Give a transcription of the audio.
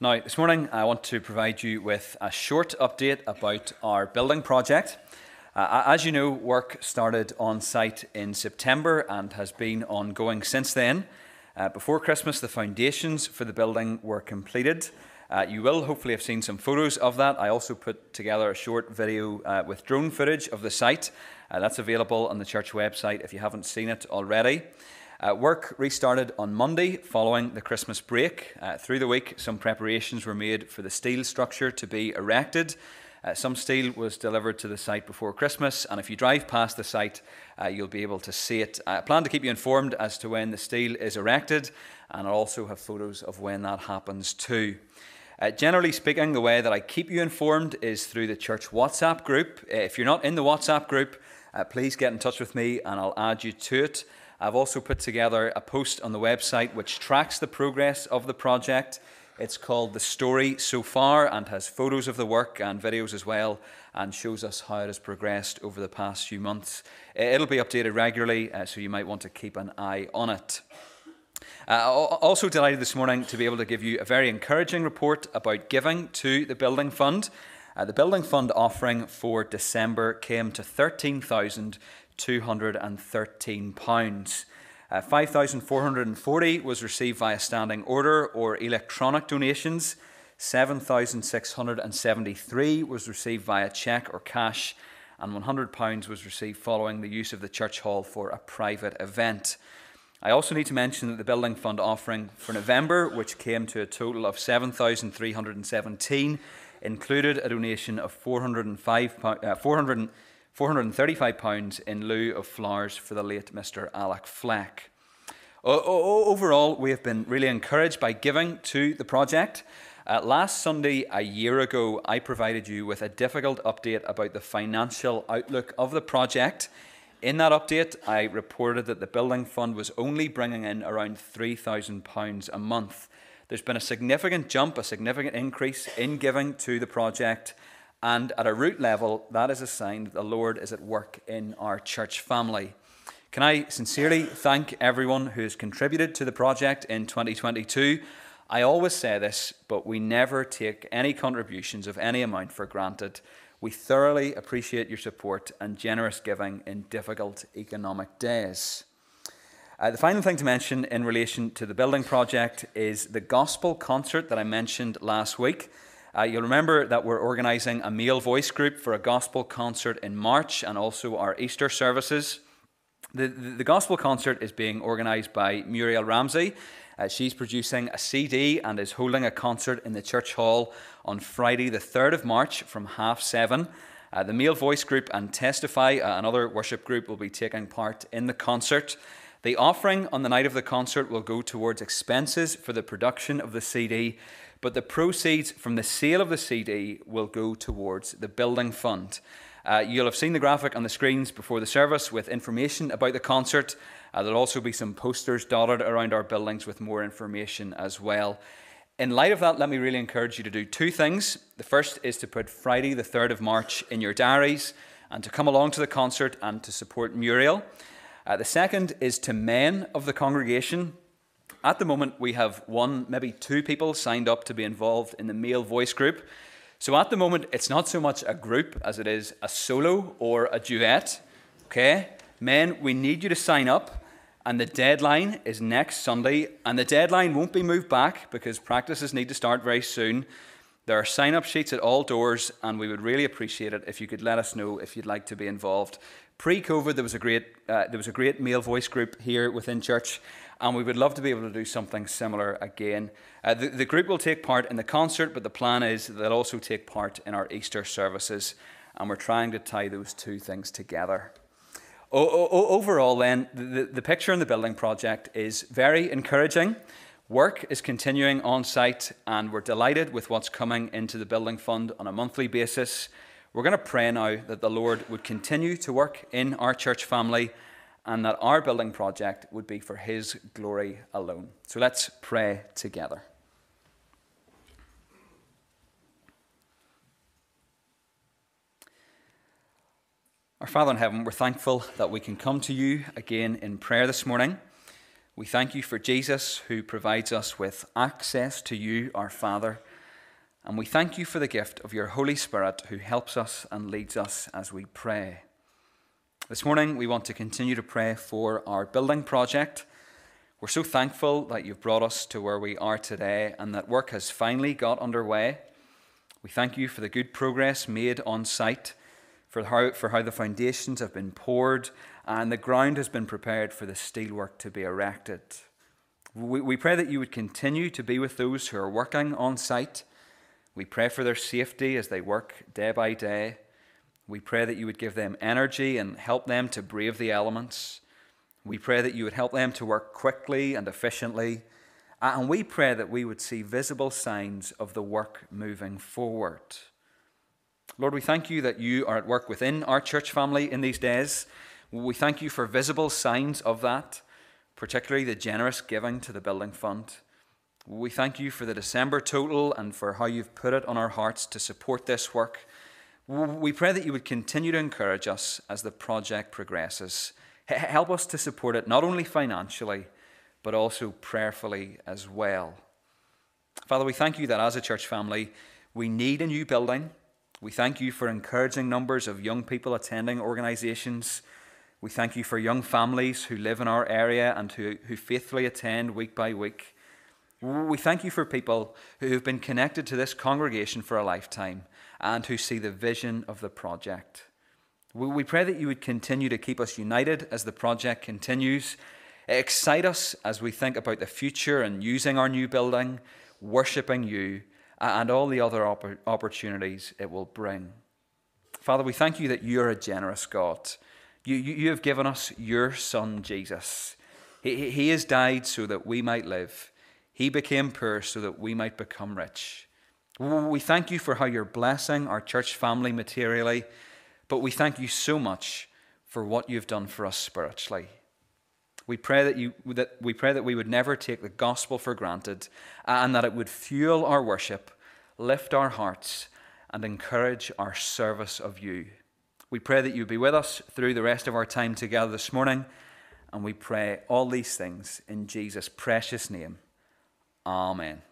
Now, this morning I want to provide you with a short update about our building project. Uh, as you know, work started on site in September and has been ongoing since then. Uh, before Christmas, the foundations for the building were completed. Uh, you will hopefully have seen some photos of that. I also put together a short video uh, with drone footage of the site. Uh, that's available on the church website if you haven't seen it already. Uh, work restarted on Monday following the Christmas break. Uh, through the week, some preparations were made for the steel structure to be erected. Uh, some steel was delivered to the site before Christmas, and if you drive past the site, uh, you'll be able to see it. I plan to keep you informed as to when the steel is erected, and I'll also have photos of when that happens too. Uh, generally speaking, the way that I keep you informed is through the church WhatsApp group. Uh, if you're not in the WhatsApp group, please get in touch with me and I'll add you to it. I've also put together a post on the website which tracks the progress of the project. It's called The Story So Far and has photos of the work and videos as well and shows us how it has progressed over the past few months. It'll be updated regularly, uh, so you might want to keep an eye on it. Uh, also delighted this morning to be able to give you a very encouraging report about giving to the Building Fund. Uh, the Building Fund offering for December came to 13,000. £213. Uh, 5,440 was received via standing order or electronic donations. 7,673 was received via cheque or cash, and £100 was received following the use of the church hall for a private event. I also need to mention that the Building Fund offering for November, which came to a total of 7,317, included a donation of 405, uh, 400 £435 in lieu of flowers for the late Mr. Alec Fleck. Overall, we have been really encouraged by giving to the project. Uh, last Sunday, a year ago, I provided you with a difficult update about the financial outlook of the project. In that update, I reported that the building fund was only bringing in around £3,000 a month. There's been a significant jump, a significant increase in giving to the project. And at a root level, that is a sign that the Lord is at work in our church family. Can I sincerely thank everyone who has contributed to the project in 2022? I always say this, but we never take any contributions of any amount for granted. We thoroughly appreciate your support and generous giving in difficult economic days. Uh, the final thing to mention in relation to the building project is the gospel concert that I mentioned last week. Uh, you'll remember that we're organising a male voice group for a gospel concert in March and also our Easter services. The, the, the gospel concert is being organised by Muriel Ramsey. Uh, she's producing a CD and is holding a concert in the church hall on Friday, the 3rd of March from half seven. Uh, the male voice group and Testify, uh, another worship group, will be taking part in the concert. The offering on the night of the concert will go towards expenses for the production of the CD, but the proceeds from the sale of the CD will go towards the building fund. Uh, you'll have seen the graphic on the screens before the service with information about the concert. Uh, there'll also be some posters dotted around our buildings with more information as well. In light of that, let me really encourage you to do two things. The first is to put Friday, the 3rd of March, in your diaries and to come along to the concert and to support Muriel. Uh, the second is to men of the congregation at the moment, we have one, maybe two people signed up to be involved in the male voice group. So at the moment, it's not so much a group as it is a solo or a duet. Okay? Men, we need you to sign up. And the deadline is next Sunday. And the deadline won't be moved back because practices need to start very soon. There are sign up sheets at all doors, and we would really appreciate it if you could let us know if you'd like to be involved. Pre COVID, there, was a great, uh, there was a great male voice group here within church, and we would love to be able to do something similar again. Uh, the, the group will take part in the concert, but the plan is they'll also take part in our Easter services, and we're trying to tie those two things together. O- o- overall, then, the, the picture in the building project is very encouraging. Work is continuing on site, and we're delighted with what's coming into the building fund on a monthly basis. We're going to pray now that the Lord would continue to work in our church family and that our building project would be for His glory alone. So let's pray together. Our Father in heaven, we're thankful that we can come to you again in prayer this morning. We thank you for Jesus, who provides us with access to you, our Father. And we thank you for the gift of your Holy Spirit who helps us and leads us as we pray. This morning, we want to continue to pray for our building project. We're so thankful that you've brought us to where we are today and that work has finally got underway. We thank you for the good progress made on site, for how, for how the foundations have been poured and the ground has been prepared for the steelwork to be erected. We, we pray that you would continue to be with those who are working on site. We pray for their safety as they work day by day. We pray that you would give them energy and help them to brave the elements. We pray that you would help them to work quickly and efficiently. And we pray that we would see visible signs of the work moving forward. Lord, we thank you that you are at work within our church family in these days. We thank you for visible signs of that, particularly the generous giving to the building fund. We thank you for the December total and for how you've put it on our hearts to support this work. We pray that you would continue to encourage us as the project progresses. Help us to support it not only financially, but also prayerfully as well. Father, we thank you that as a church family, we need a new building. We thank you for encouraging numbers of young people attending organizations. We thank you for young families who live in our area and who, who faithfully attend week by week. We thank you for people who have been connected to this congregation for a lifetime and who see the vision of the project. We pray that you would continue to keep us united as the project continues. Excite us as we think about the future and using our new building, worshipping you, and all the other opportunities it will bring. Father, we thank you that you are a generous God. You, you, you have given us your Son, Jesus. He, he has died so that we might live. He became poor so that we might become rich. We thank you for how you're blessing our church family materially, but we thank you so much for what you've done for us spiritually. We pray that, you, that we pray that we would never take the gospel for granted and that it would fuel our worship, lift our hearts, and encourage our service of you. We pray that you be with us through the rest of our time together this morning, and we pray all these things in Jesus' precious name. Amen.